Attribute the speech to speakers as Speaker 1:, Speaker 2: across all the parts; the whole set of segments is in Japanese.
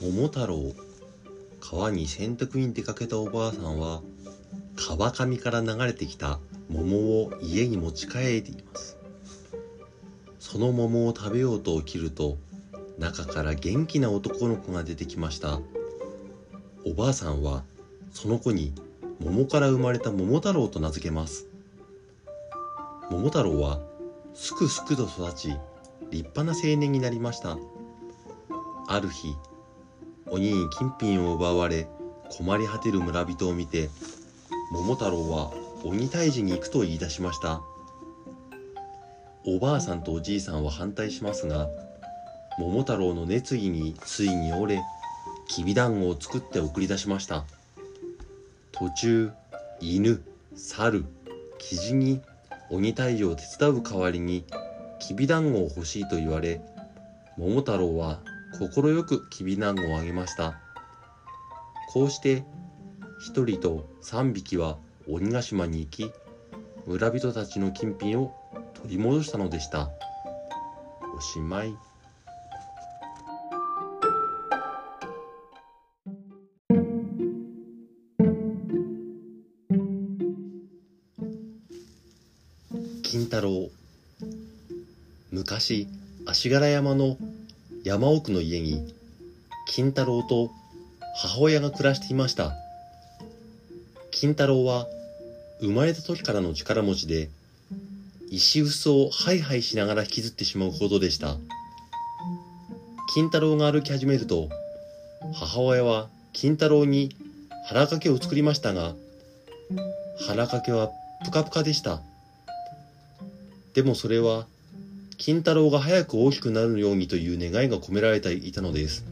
Speaker 1: 桃太郎川に洗濯に出かけたおばあさんは川上から流れてきた桃を家に持ち帰っています。その桃を食べようと起きると中から元気な男の子が出てきました。おばあさんはその子に桃から生まれた桃太郎と名付けます。桃太郎はすくすくと育ち立派な青年になりました。ある日鬼に金品を奪われ困り果てる村人を見て桃太郎は鬼退治に行くと言い出しました。おばあさんとおじいさんは反対しますが桃太郎の熱意についに折れきびだんごを作って送り出しました。途中犬猿キジに鬼退治を手伝う代わりにきびだんごを欲しいと言われ桃太郎は快くきびだんごをあげました。こうして1人と3匹は鬼ヶ島に行き村人たちの金品を取り戻したのでした。おしまい。昔足柄山の山奥の家に金太郎と母親が暮らしていました。金太郎は生まれた時からの力持ちで石臼をハイハイしながら引きずってしまうほどでした。金太郎が歩き始めると母親は金太郎に腹掛けを作りましたが腹掛けはぷかぷかでした。でもそれは金太郎が早く大きくなるようにという願いが込められていたのです。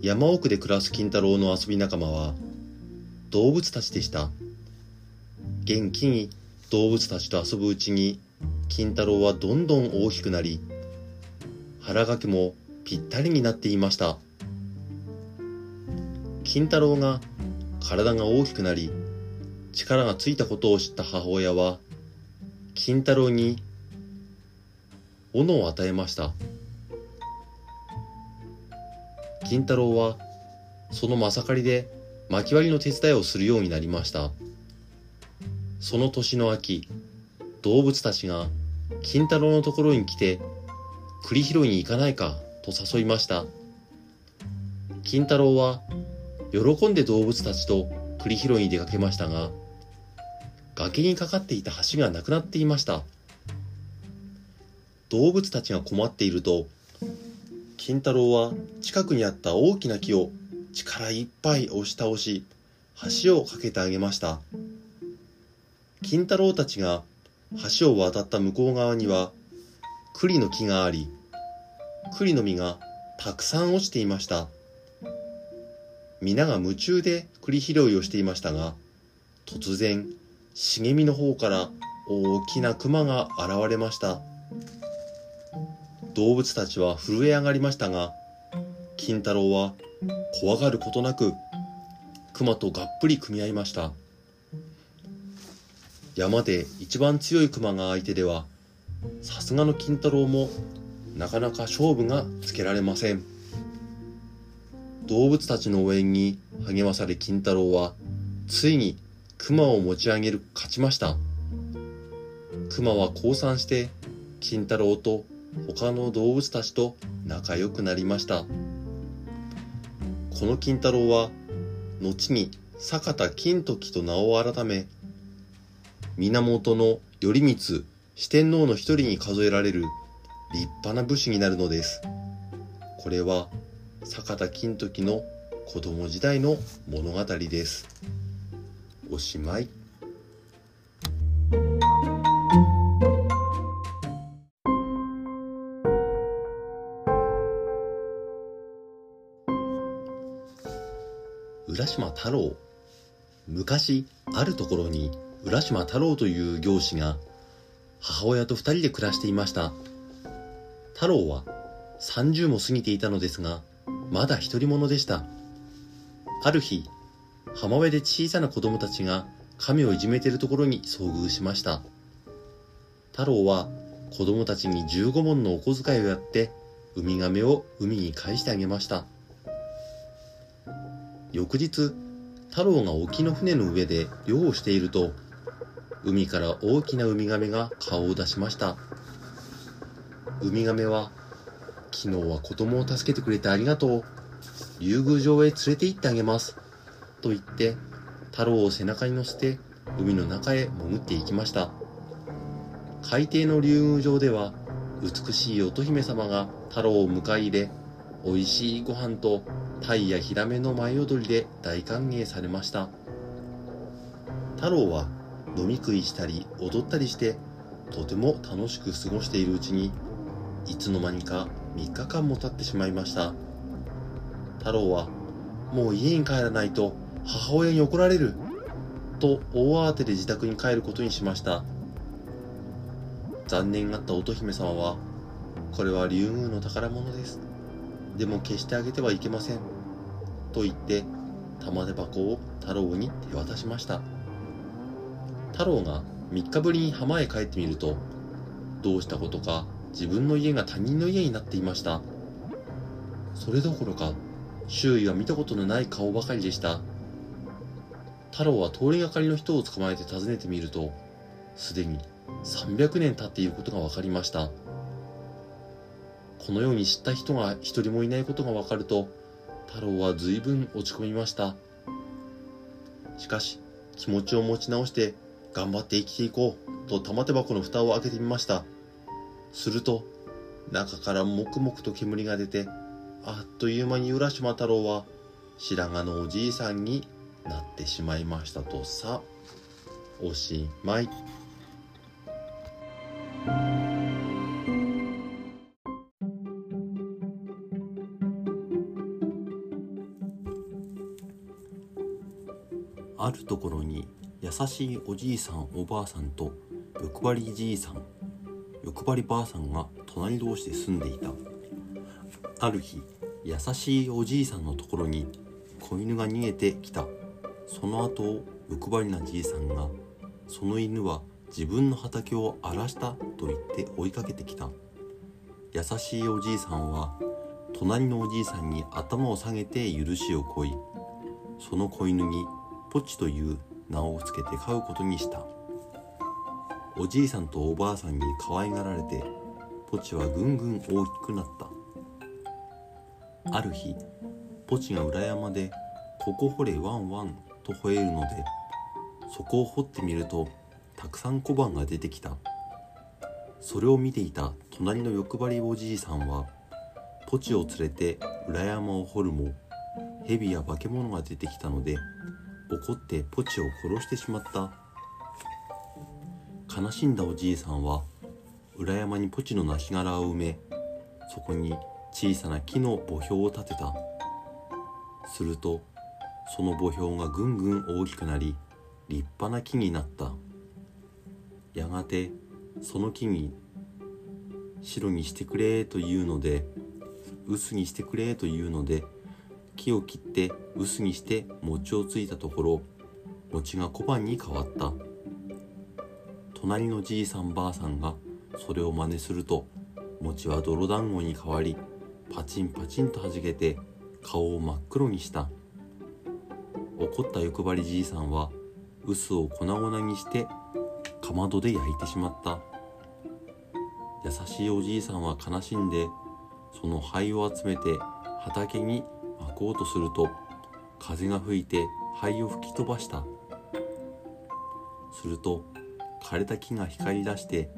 Speaker 1: 山奥で暮らす金太郎の遊び仲間は動物たちでした。元気に動物たちと遊ぶうちに金太郎はどんどん大きくなり腹掛けもぴったりになっていました。金太郎が体が大きくなり力がついたことを知った母親は金太郎に斧を与えました。金太郎はそのまさかりで薪割りの手伝いをするようになりました。その年の秋動物たちが金太郎のところに来て栗拾いに行かないかと誘いました。金太郎は喜んで動物たちと栗拾いに出かけましたが崖にかかっていた橋がなくなっていました。動物たちが困っていると金太郎は近くにあった大きな木を力いっぱい押し倒し橋を架けてあげました。金太郎たちが橋を渡った向こう側には栗の木があり栗の実がたくさん落ちていました。皆が夢中で栗拾いをしていましたが突然茂みの方から大きな熊が現れました。動物たちは震え上がりましたが金太郎は怖がることなく熊とがっぷり組み合いました。山で一番強い熊が相手ではさすがの金太郎もなかなか勝負がつけられません。動物たちの応援に励まされ金太郎はついに熊を持ち上げる勝ちました。熊は降参して金太郎と他の動物たちと仲良くなりました。この金太郎は後に坂田金時と名を改め源頼光四天王の一人に数えられる立派な武士になるのです。これは坂田金時の子供時代の物語です。おしまい。浦島太郎。昔あるところに浦島太郎という行司が母親と二人で暮らしていました。太郎は30も過ぎていたのですがまだ独り者でした。ある日浜辺で小さな子供たちが亀をいじめているところに遭遇しました。太郎は子供たちに15文のお小遣いをやってウミガメを海に返してあげました。翌日太郎が沖の船の上で漁をしていると海から大きなウミガメが顔を出しました。ウミガメは昨日は子供を助けてくれてありがとう。竜宮城へ連れて行ってあげます。と言って太郎を背中に乗せて海の中へ潜っていきました。海底の竜宮城では美しい乙姫様が太郎を迎え入れ美味しいご飯と鯛やヒラメの舞踊りで大歓迎されました。太郎は飲み食いしたり踊ったりしてとても楽しく過ごしているうちにいつの間にか3日間も経ってしまいました。太郎はもう家に帰らないと母親に怒られる？と大慌てで自宅に帰ることにしました。残念がった乙姫様はこれは竜宮の宝物です。でも決してあげてはいけません。と言って玉手箱を太郎に手渡しました。太郎が3日ぶりに浜へ帰ってみるとどうしたことか自分の家が他人の家になっていました。それどころか周囲は見たことのない顔ばかりでした。太郎は通りがかりの人を捕まえて訪ねてみるとすでに300年経っていることが分かりました。このように知った人が一人もいないことが分かると太郎は随分落ち込みました。しかし気持ちを持ち直して頑張って生きていこうと玉手箱の蓋を開けてみました。すると中から黙々と煙が出てあっという間に浦島太郎は白髪のおじいさんになってしまいましたとさおしまい。あるところに優しいおじいさんおばあさんと欲張りじいさん欲張りばあさんが隣同士で住んでいたある日優しいおじいさんのところに子犬が逃げてきたその後を欲張りなじいさんがその犬は自分の畑を荒らしたと言って追いかけてきた。優しいおじいさんは隣のおじいさんに頭を下げて許しを請いその子犬にポチという名を付けて飼うことにした。おじいさんとおばあさんに可愛がられてポチはぐんぐん大きくなった。ある日ポチが裏山で「ここ掘れワンワン」と吠えるのでそこを掘ってみるとたくさん小判が出てきた。それを見ていた隣の欲張りおじいさんはポチを連れて裏山を掘るも蛇や化け物が出てきたので怒ってポチを殺してしまった。悲しんだおじいさんは裏山にポチの亡骸を埋めそこに小さな木の墓標を立てた。するとその墓標がぐんぐん大きくなり立派な木になった。やがてその木に白にしてくれというので薄にしてくれというので木を切って薄にして餅をついたところ餅が小判に変わった。隣のじいさんばあさんがそれを真似すると餅は泥団子に変わりパチンパチンとはじけて顔を真っ黒にした。怒った欲張りじいさんは臼を粉々にしてかまどで焼いてしまった。優しいおじいさんは悲しんでその灰を集めて畑に巻こうとすると風が吹いて灰を吹き飛ばした。すると枯れた木が光り出して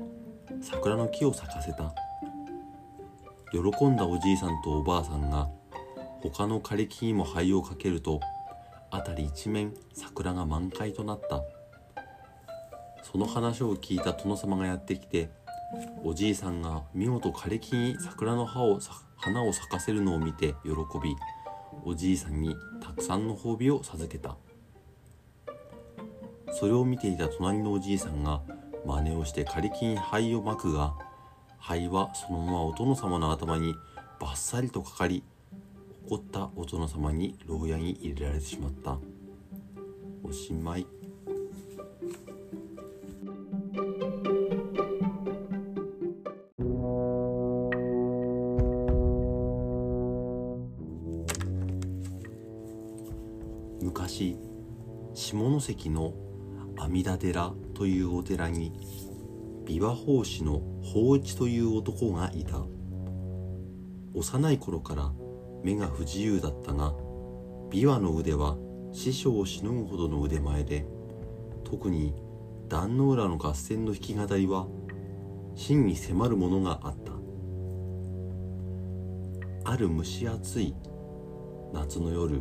Speaker 1: 桜の木を咲かせた。喜んだおじいさんとおばあさんが他の枯れ木にも灰をかけると辺り一面桜が満開となった。その話を聞いた殿様がやってきておじいさんが見事枯れ木に桜の葉を花を咲かせるのを見て喜びおじいさんにたくさんの褒美を授けた。それを見ていた隣のおじいさんが真似をして枯れ木に灰をまくが灰はそのままお殿様の頭にバッサリとかかり怒ったお殿様に牢屋に入れられてしまった。おしまい。昔下関の阿弥陀寺というお寺に琵琶法師の法一という男がいた。幼い頃から目が不自由だったが琵琶の腕は師匠をしのぐほどの腕前で特に壇ノ浦の合戦の弾き語りは真に迫るものがあった。ある蒸し暑い夏の夜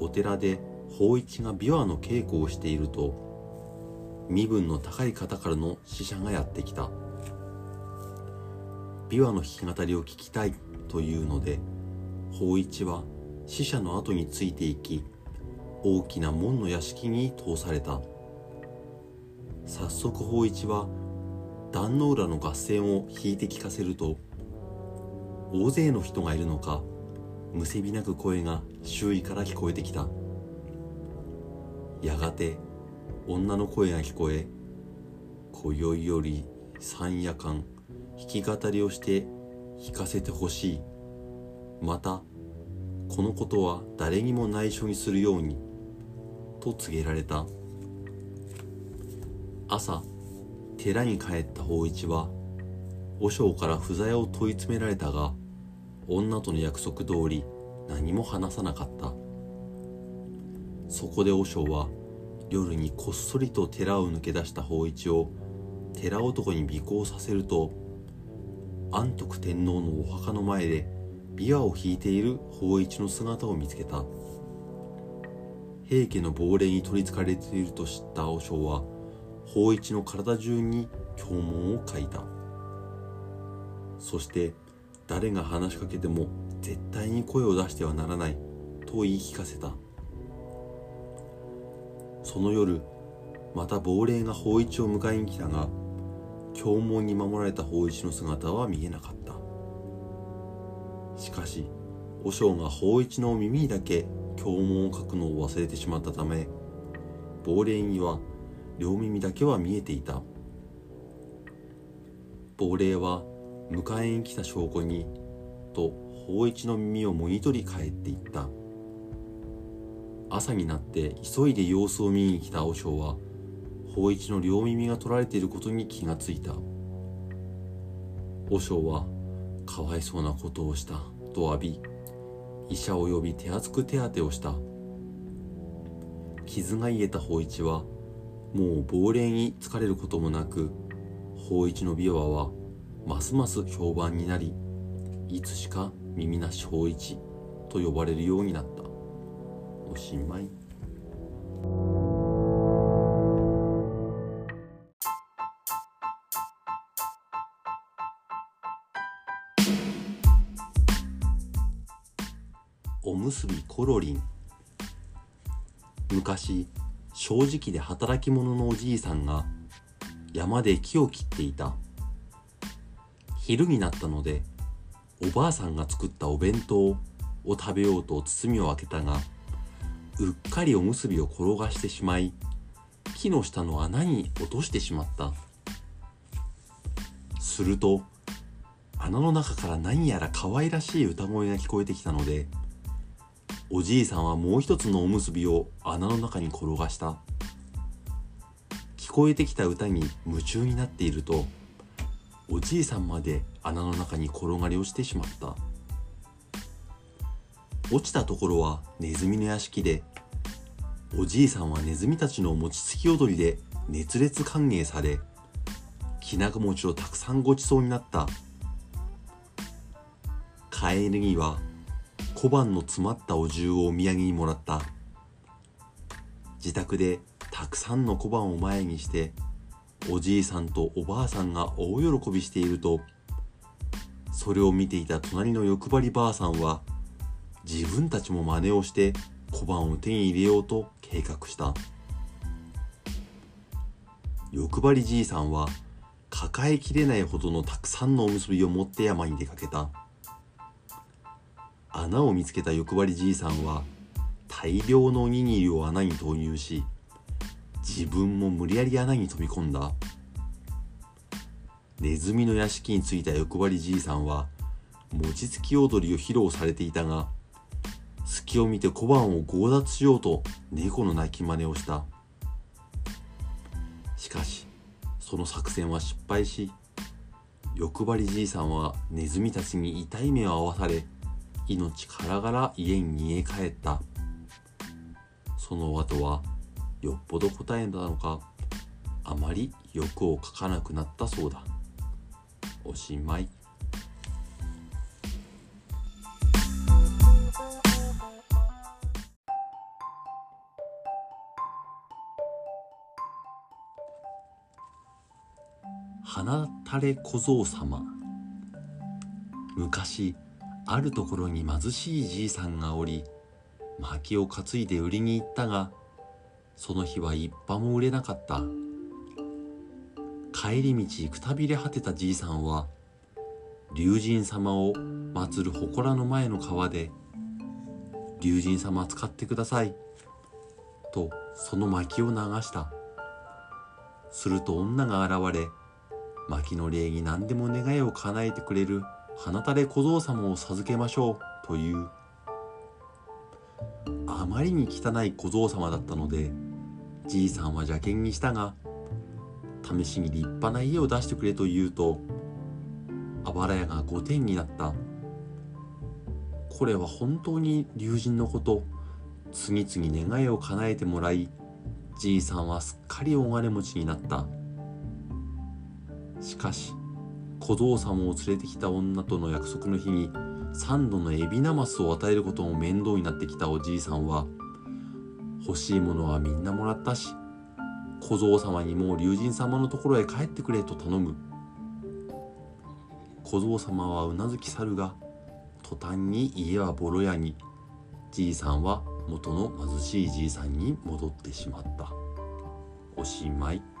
Speaker 1: お寺で法一が琵琶の稽古をしていると身分の高い方からの使者がやってきた。琵琶の弾き語りを聞きたいというので法一は死者の後についていき大きな門の屋敷に通された。早速法一は壇ノ浦の合戦を弾いて聞かせると大勢の人がいるのかむせびなく声が周囲から聞こえてきた。やがて女の声が聞こえ今宵より三夜間弾き語りをして弾かせてほしい。またこのことは誰にも内緒にするようにと告げられた。朝寺に帰った法一は和尚から不在を問い詰められたが女との約束通り何も話さなかった。そこで和尚は夜にこっそりと寺を抜け出した法一を寺男に尾行させると安徳天皇のお墓の前で琵琶を弾いている法一の姿を見つけた。平家の亡霊に取りつかれていると知った和尚は法一の体中に経文を書いた。そして誰が話しかけても絶対に声を出してはならないと言い聞かせた。その夜また亡霊が法一を迎えに来たが経文に守られた法一の姿は見えなかった。しかし和尚が法一の耳だけ経文を書くのを忘れてしまったため亡霊には両耳だけは見えていた。亡霊は迎えに来た証拠にと法一の耳をもぎ取り帰っていった。朝になって急いで様子を見に来た和尚は法一の両耳が取られていることに気がついた。和尚はかわいそうなことをした。と詫び医者を呼び手厚く手当てをした。傷が癒えた法一はもう亡霊に疲れることもなく法一の琵琶はますます評判になりいつしか耳なし法一と呼ばれるようになった。おしまい。おむすびコロリン。昔正直で働き者のおじいさんが山で木を切っていた。昼になったのでおばあさんが作ったお弁当を食べようと包みを開けたがうっかりおむすびを転がしてしまい木の下の穴に落としてしまった。すると穴の中から何やら可愛らしい歌声が聞こえてきたのでおじいさんはもう一つのおむすびを穴の中に転がした。聞こえてきた歌に夢中になっているとおじいさんまで穴の中に転がり落ちてしまった。落ちたところはネズミの屋敷でおじいさんはネズミたちの餅つき踊りで熱烈歓迎されきなこ餅をたくさんごちそうになった。帰りには小判の詰まったお重をお土産にもらった。自宅でたくさんの小判を前にしておじいさんとおばあさんが大喜びしているとそれを見ていた隣の欲張りばあさんは自分たちも真似をして小判を手に入れようと計画した。欲張りじいさんは抱えきれないほどのたくさんのおむすびを持って山に出かけた。穴を見つけた欲張りじいさんは大量のおにぎりを穴に投入し自分も無理やり穴に飛び込んだ。ネズミの屋敷に着いた欲張りじいさんは餅つき踊りを披露されていたが隙を見て小判を強奪しようと猫の鳴き真似をした。しかしその作戦は失敗し欲張りじいさんはネズミたちに痛い目を合わされ命からがら家に逃げ帰った。その後はよっぽど答えたのかあまり欲をかかなくなったそうだ。おしまい。花垂れ小僧様。昔あるところに貧しいじいさんがおり薪を担いで売りに行ったがその日は一羽も売れなかった。帰り道くたびれ果てたじいさんは龍神様を祀る祠の前の川で「龍神様使ってください」とその薪を流した。すると女が現れ薪の礼に何でも願いを叶えてくれる。花垂れ小僧様を授けましょうというあまりに汚い小僧様だったのでじいさんは邪険にしたが試しに立派な家を出してくれと言うとあばら屋が5点になった。これは本当に龍神のこと次々願いを叶えてもらいじいさんはすっかり大金持ちになった。しかし小僧様を連れてきた女との約束の日に3度のエビナマスを与えることも面倒になってきたおじいさんは欲しいものはみんなもらったし小僧様にも龍神様のところへ帰ってくれと頼む。小僧様はうなずき去るが途端に家はボロ屋にじいさんは元の貧しいじいさんに戻ってしまった。おしまい。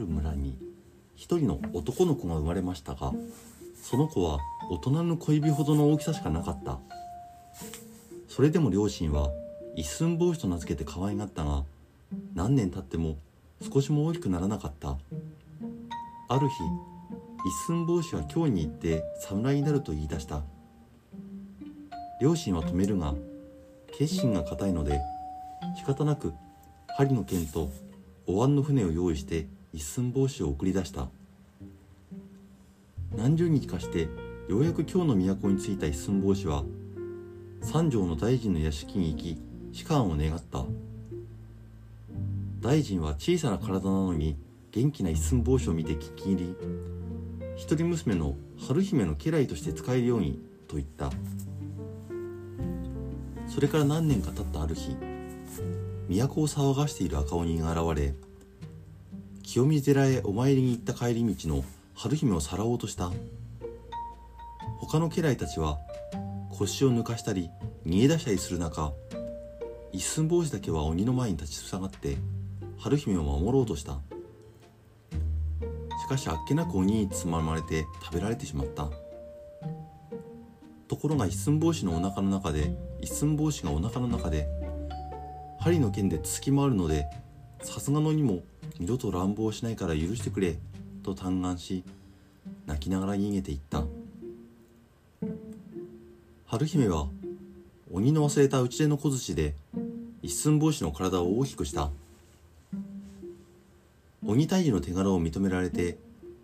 Speaker 1: る村に一人の男の子が生まれましたがその子は大人の小指ほどの大きさしかなかった。それでも両親は一寸法師と名付けて可愛がったが何年経っても少しも大きくならなかった。ある日一寸法師は京に行って侍になると言い出した。両親は止めるが決心が固いので仕方なく針の剣とお椀の船を用意して一寸法師を送り出した。何十日かしてようやく京の都に着いた一寸法師は三条の大臣の屋敷に行き仕官を願った。大臣は小さな体なのに元気な一寸法師を見て聞き入り一人娘の春姫の家来として使えるようにと言った。それから何年か経ったある日都を騒がしている赤鬼が現れ清水寺へお参りに行った帰り道の春姫をさらおうとした。他の家来たちは腰を抜かしたり逃げ出したりする中一寸法師だけは鬼の前に立ちふさがって春姫を守ろうとした。しかしあっけなく鬼につままれて食べられてしまった。ところが一寸法師のお腹の中で一寸法師がお腹の中で針の剣で突き回るのでさすがのにも二度と乱暴しないから許してくれと嘆願し泣きながら逃げていった。春姫は鬼の忘れた打ち出の小槌で一寸法師の体を大きくした。鬼退治の手柄を認められて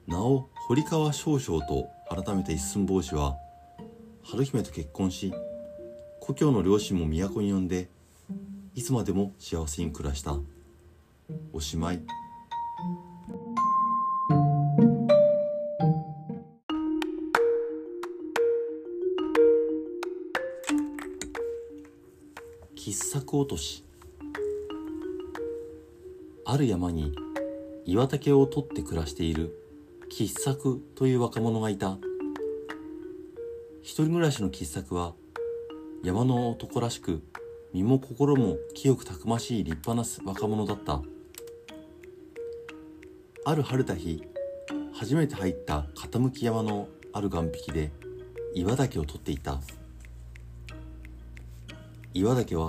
Speaker 1: 名を堀川少将と改めた一寸法師は春姫と結婚し故郷の両親も都に呼んでいつまでも幸せに暮らした。おしまい。傑作落とし。ある山に岩竹を取って暮らしている傑作という若者がいた。一人暮らしの傑作は山の男らしく身も心も清くたくましい立派な若者だった。ある晴れた日初めて入った傾き山のある岸壁で岩岳を取っていた。
Speaker 2: 岩岳は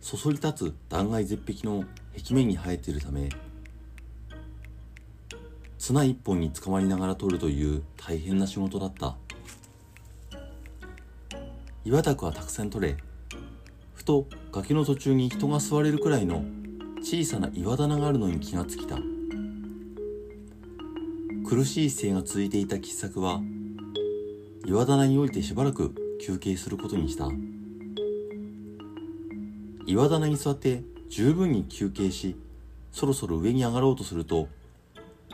Speaker 2: そそり立つ断崖絶壁の壁面に生えているため綱一本につかまりながら取るという大変な仕事だった。岩岳はたくさん取れふと崖の途中に人が座れるくらいの小さな岩棚があるのに気がつきた。苦しい姿勢が続いていた傑作は岩棚に降りてしばらく休憩することにした。岩棚に座って十分に休憩しそろそろ上に上がろうとすると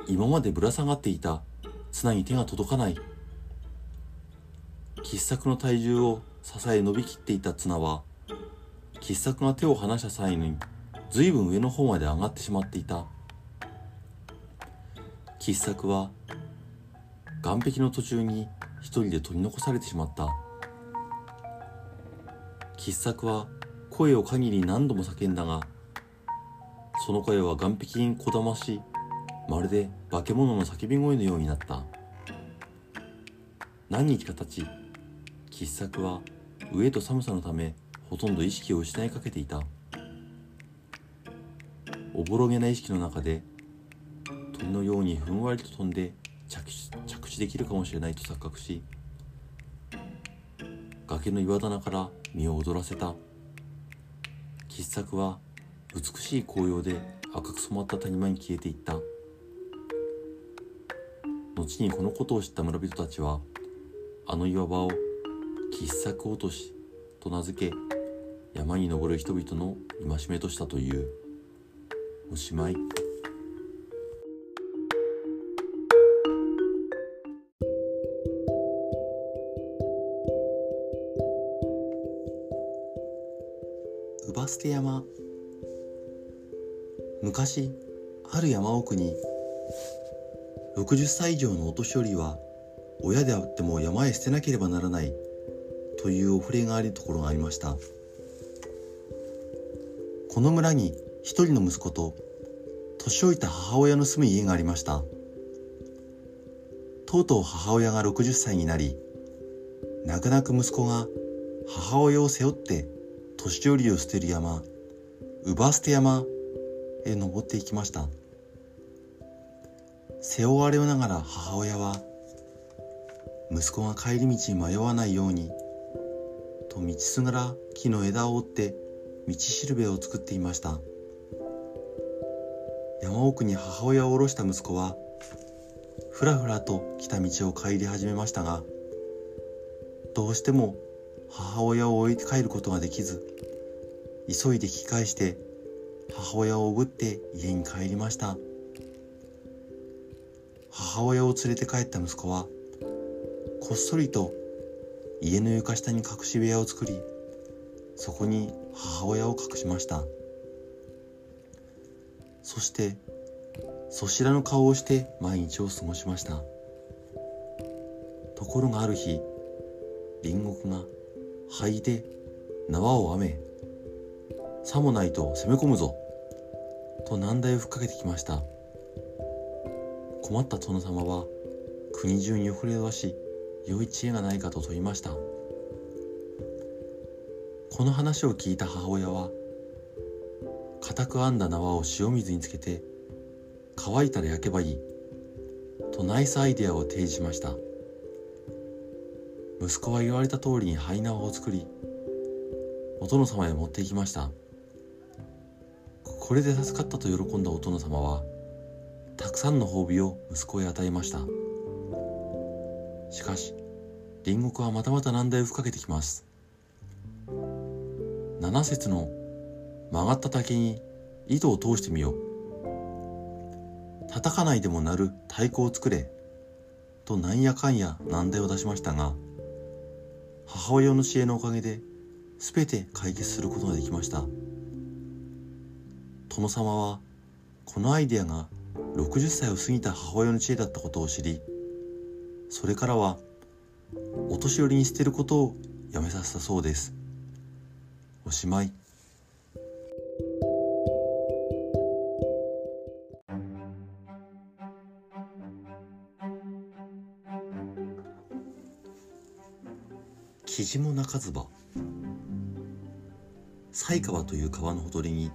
Speaker 2: 今までぶら下がっていた綱に手が届かない。傑作の体重を支え伸びきっていた綱は傑作が手を離した際に随分上の方まで上がってしまっていた。傑作は岸壁の途中に一人で取り残されてしまった。傑作は声を限り何度も叫んだがその声は岸壁にこだましまるで化け物の叫び声のようになった。何日か経ち傑作は飢えと寒さのためほとんど意識を失いかけていた。おぼろげな意識の中で鳥のようにふんわりと飛んで着地できるかもしれないと錯覚し崖の岩棚から身を躍らせた。傑作は美しい紅葉で赤く染まった谷間に消えていった。後にこのことを知った村人たちはあの岩場を傑作落としと名付け山に登る人々の戒めとしたという。おしまい。
Speaker 1: 乳母捨山。昔ある山奥に60歳以上のお年寄りは親であっても山へ捨てなければならないというお触れがあるところがありました。この村に一人の息子と年老いた母親の住む家がありました。とうとう母親が60歳になり泣く泣く息子が母親を背負って年寄りを捨てる山乳母捨て山へ登っていきました。背負われながら母親は息子が帰り道に迷わないようにと道すがら木の枝を折って道しるべを作っていました。山奥に母親を下ろした息子はふらふらと来た道を帰り始めましたがどうしても母親を置いて帰ることができず急いで引き返して母親をおぶって家に帰りました。母親を連れて帰った息子はこっそりと家の床下に隠し部屋を作りそこに母親を隠しました。そしてそしらの顔をして毎日を過ごしました。ところがある日隣国が灰で縄を編めさもないと攻め込むぞ。と難題をふっかけてきました。困った殿様は国中に遅れ出し良い知恵がないかと問いました。この話を聞いた母親は固く編んだ縄を塩水につけて乾いたら焼けばいいとナイスアイデアを提示しました。息子は言われた通りに灰縄を作りお殿様へ持って行きました。これで助かったと喜んだお殿様はたくさんの褒美を息子へ与えました。しかし隣国はまたまた難題をふっかけてきます。七節の曲がった竹に糸を通してみよう。叩かないでもなる太鼓を作れとなんやかんや難題を出しましたが母親の知恵のおかげで全て解決することができました。殿様はこのアイデアが60歳を過ぎた母親の知恵だったことを知りそれからはお年寄りに捨てることをやめさせたそうです。おしまい。キジも鳴かずば
Speaker 2: 犀川という川のほとりに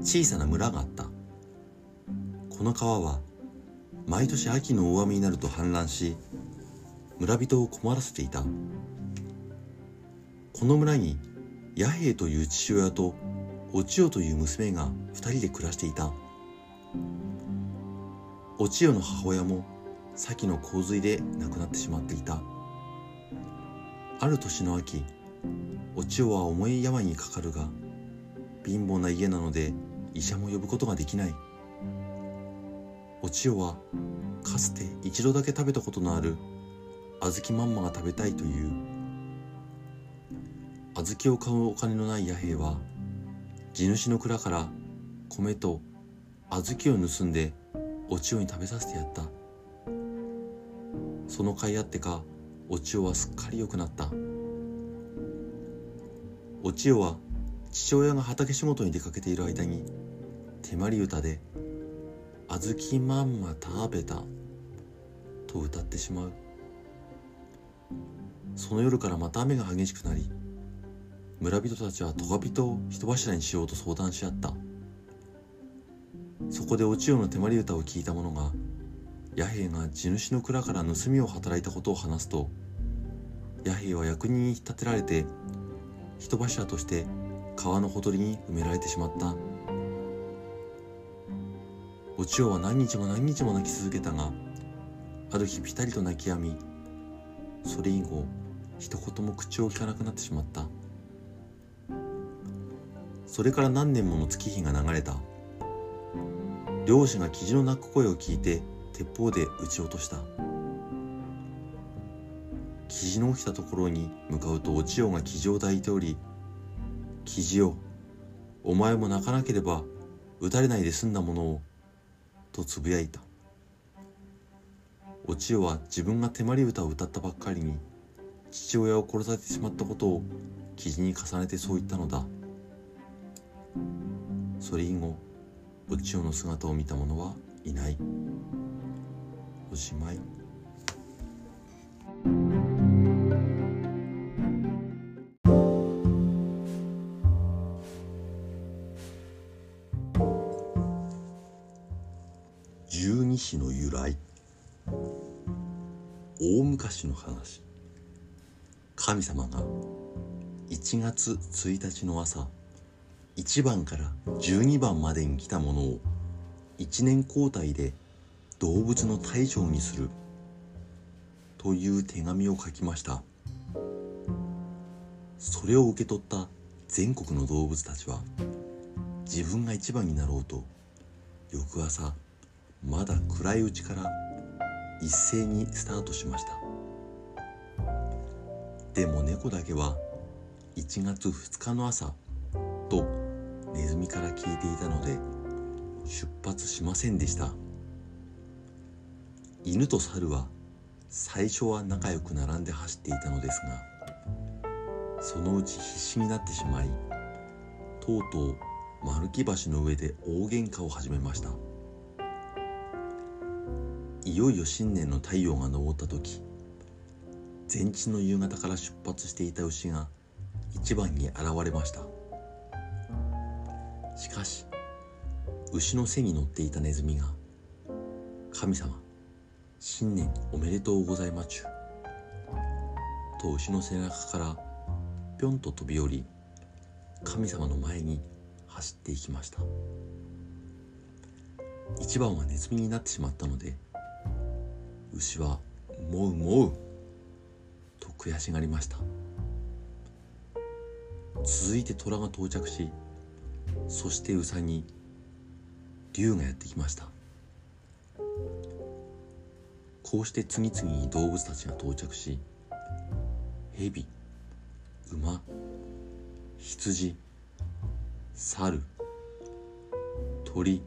Speaker 2: 小さな村があった。この川は毎年秋の大雨になると氾濫し村人を困らせていた。この村に弥平という父親とお千代という娘が二人で暮らしていた。お千代の母親も先の洪水で亡くなってしまっていた。ある年の秋お千代は重い病にかかるが貧乏な家なので医者も呼ぶことができない。お千代はかつて一度だけ食べたことのある小豆まんまが食べたいという。小豆を買うお金のない弥平は地主の蔵から米と小豆を盗んでお千代に食べさせてやった。その甲斐あってかお千代はすっかり良くなった。お千代は父親が畑仕事に出かけている間に手まり歌で「小豆まんま食べた」と歌ってしまう。その夜からまた雨が激しくなり村人たちはトガ人を人柱にしようと相談し合った。そこでお千代の手まり歌を聞いた者が弥平が地主の蔵から盗みを働いたことを話すと弥平は役人に立てられて人柱として川のほとりに埋められてしまった。お千代は何日も何日も泣き続けたがある日ぴたりと泣き止みそれ以後一言も口を聞かなくなってしまった。それから何年もの月日が流れた。漁師がキジの鳴く声を聞いて鉄砲で撃ち落とした。キジの起きたところに向かうとお千代がキジを抱いており「キジよお前も泣かなければ撃たれないで済んだものを」とつぶやいた。お千代は自分が手まり歌を歌ったばっかりに父親を殺されてしまったことを記事に重ねてそう言ったのだ。それ以後お千代の姿を見た者はいない。おしまい。十二支の由来。大昔の話。神様が1月1日の朝1番から12番までに来たものを1年交代で動物の大将にするという手紙を書きました。それを受け取った全国の動物たちは自分が一番になろうと翌朝まだ暗いうちから一斉にスタートしました。でも猫だけは1月2日の朝とネズミから聞いていたので出発しませんでした。犬と猿は最初は仲良く並んで走っていたのですがそのうち必死になってしまいとうとう丸木橋の上で大喧嘩を始めました。いよいよ新年の太陽が昇った時前日の夕方から出発していた牛が一番に現れました。しかし牛の背に乗っていたネズミが「神様新年おめでとうございまちゅ」と牛の背中からぴょんと飛び降り神様の前に走っていきました。一番はネズミになってしまったので牛は「もうもう」と悔しがりました。続いて虎が到着しそしてウサギ竜がやってきました。こうして次々に動物たちが到着し蛇馬羊猿鳥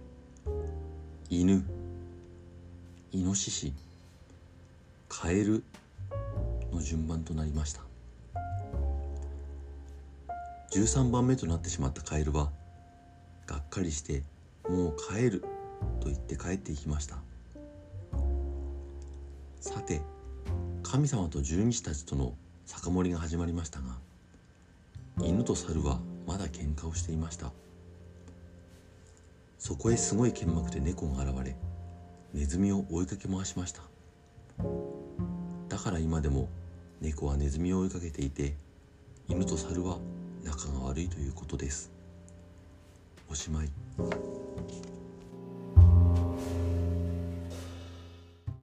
Speaker 2: 犬イノシシ。カエルの順番となりました。13番目となってしまったカエルはがっかりして「もう帰る」と言って帰っていきました。さて神様と十二支たちとの酒盛りが始まりましたが犬と猿はまだ喧嘩をしていました。そこへすごい剣幕で猫が現れネズミを追いかけ回しました。だから今でも猫はネズミを追いかけていて犬と猿は仲が悪いということです。おしまい。